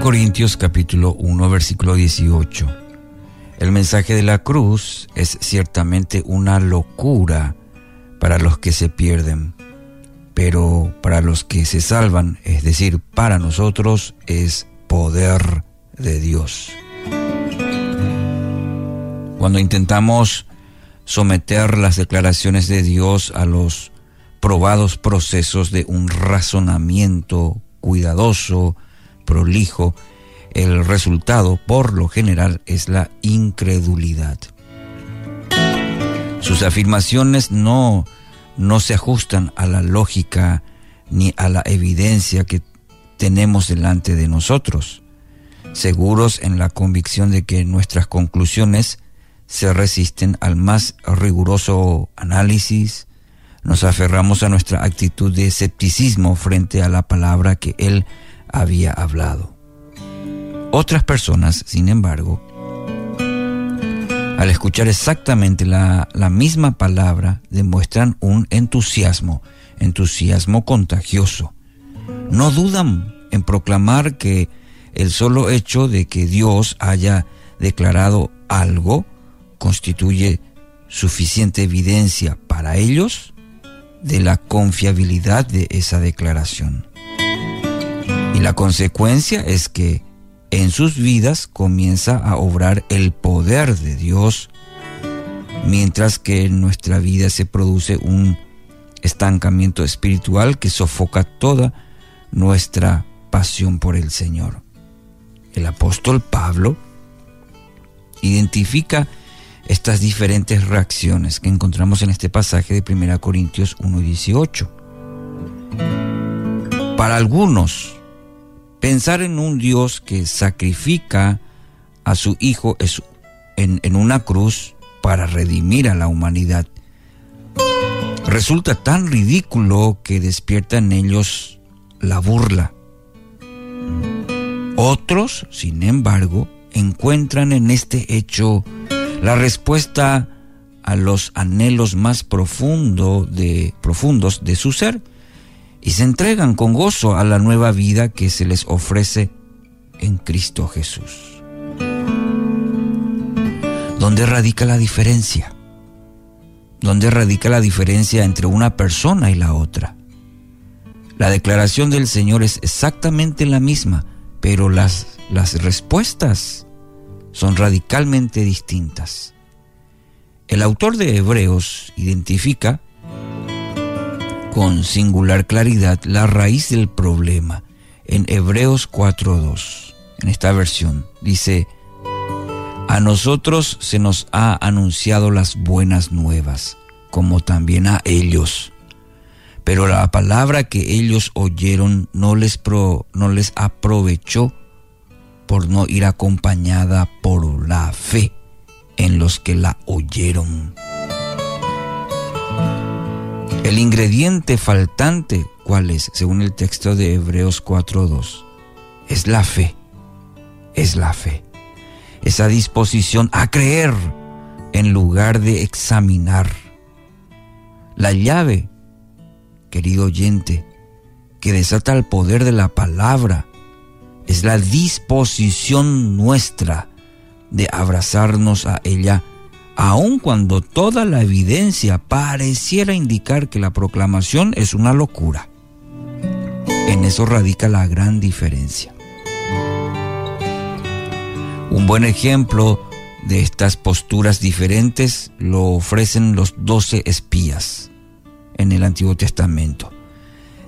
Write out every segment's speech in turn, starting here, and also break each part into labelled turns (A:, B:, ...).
A: Corintios capítulo 1 versículo 18. El mensaje de la cruz es ciertamente una locura para los que se pierden, pero para los que se salvan, es decir, para nosotros, es poder de Dios. Cuando intentamos someter las declaraciones de Dios a los probados procesos de un razonamiento cuidadoso, prolijo, el resultado por lo general es la incredulidad. Sus afirmaciones no, no se ajustan a la lógica ni a la evidencia que tenemos delante de nosotros, seguros en la convicción de que nuestras conclusiones se resisten al más riguroso análisis, nos aferramos a nuestra actitud de escepticismo frente a la palabra que Él había hablado. Otras personas, sin embargo, al escuchar exactamente la, misma palabra, demuestran un entusiasmo, entusiasmo contagioso. No dudan en proclamar que el solo hecho de que Dios haya declarado algo constituye suficiente evidencia para ellos de la confiabilidad de esa declaración. Y la consecuencia es que en sus vidas comienza a obrar el poder de Dios, mientras que en nuestra vida se produce un estancamiento espiritual que sofoca toda nuestra pasión por el Señor. El apóstol Pablo identifica estas diferentes reacciones que encontramos en este pasaje de 1 Corintios 1.18. Para algunos, Pensar en un Dios que sacrifica a su Hijo en, una cruz para redimir a la humanidad resulta tan ridículo que despierta en ellos la burla. Otros, sin embargo, encuentran en este hecho la respuesta a los anhelos más profundo profundos de su ser y se entregan con gozo a la nueva vida que se les ofrece en Cristo Jesús. ¿Dónde radica la diferencia? ¿Dónde radica la diferencia entre una persona y la otra? La declaración del Señor es exactamente la misma, pero las, las respuestas son radicalmente distintas. El autor de Hebreos identifica con singular claridad la raíz del problema en Hebreos 4.2. En esta versión dice, a nosotros se nos ha anunciado las buenas nuevas, como también a ellos. Pero la palabra que ellos oyeron no les, pro, no les aprovechó por no ir acompañada por la fe en los que la oyeron. El ingrediente faltante, ¿cuál es? Según el texto de Hebreos 4.2. Es la fe. Es la fe. Esa disposición a creer en lugar de examinar. La llave, querido oyente, que desata el poder de la palabra, es la disposición nuestra de abrazarnos a ella aun cuando toda la evidencia pareciera indicar que la proclamación es una locura. En eso radica la gran diferencia. Un buen ejemplo de estas posturas diferentes lo ofrecen los doce espías en el Antiguo Testamento.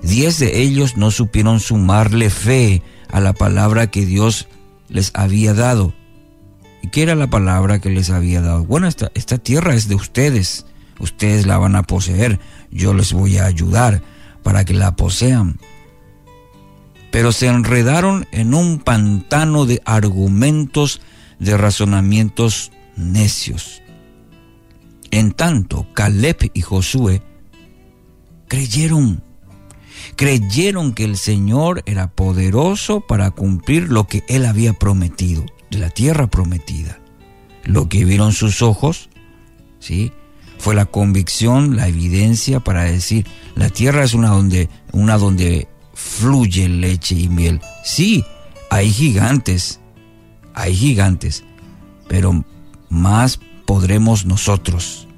A: Diez de ellos no supieron sumarle fe a la palabra que Dios les había dado ¿Y qué era la palabra que les había dado? Bueno, esta, esta tierra es de ustedes. Ustedes la van a poseer. Yo les voy a ayudar para que la posean. Pero se enredaron en un pantano de argumentos, de razonamientos necios. En tanto, Caleb y Josué creyeron, creyeron que el Señor era poderoso para cumplir lo que él había prometido la tierra prometida. Lo que vieron sus ojos, ¿sí? Fue la convicción, la evidencia para decir, la tierra es una donde, una donde fluye leche y miel. Sí, hay gigantes, hay gigantes, pero más podremos nosotros.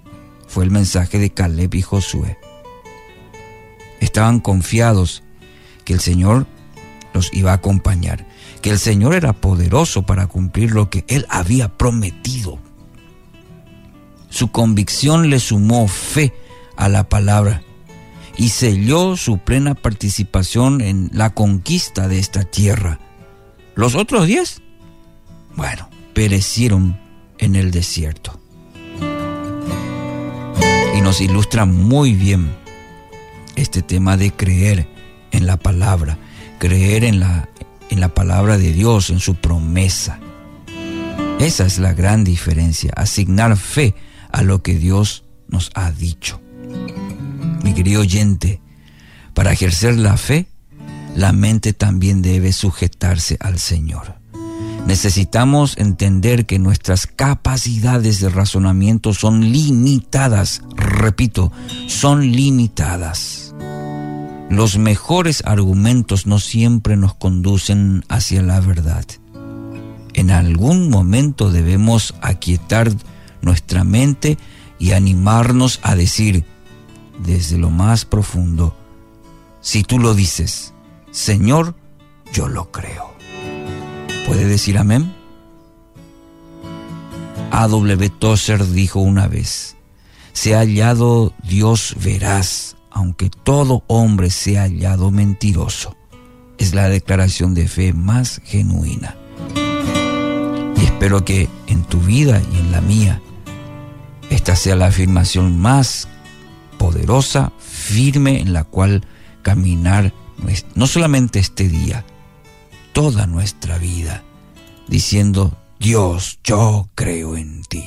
A: Fue el mensaje de Caleb y Josué. Estaban confiados que el Señor los iba a acompañar, que el Señor era poderoso para cumplir lo que Él había prometido. Su convicción le sumó fe a la palabra y selló su plena participación en la conquista de esta tierra. Los otros diez, bueno, perecieron en el desierto. Y nos ilustra muy bien este tema de creer en la palabra, creer en la, en la palabra de Dios, en su promesa. Esa es la gran diferencia, asignar fe a lo que Dios nos ha dicho. Mi querido oyente, para ejercer la fe, la mente también debe sujetarse al Señor. Necesitamos entender que nuestras capacidades de razonamiento son limitadas, repito, son limitadas. Los mejores argumentos no siempre nos conducen hacia la verdad. En algún momento debemos aquietar nuestra mente y animarnos a decir desde lo más profundo, si tú lo dices, Señor, yo lo creo. ¿Puede decir amén? A.W. Tozer dijo una vez, se ha hallado Dios veraz, aunque todo hombre sea hallado mentiroso. Es la declaración de fe más genuina. Y espero que en tu vida y en la mía, esta sea la afirmación más poderosa, firme, en la cual caminar no solamente este día, toda nuestra vida, diciendo, Dios, yo creo en ti.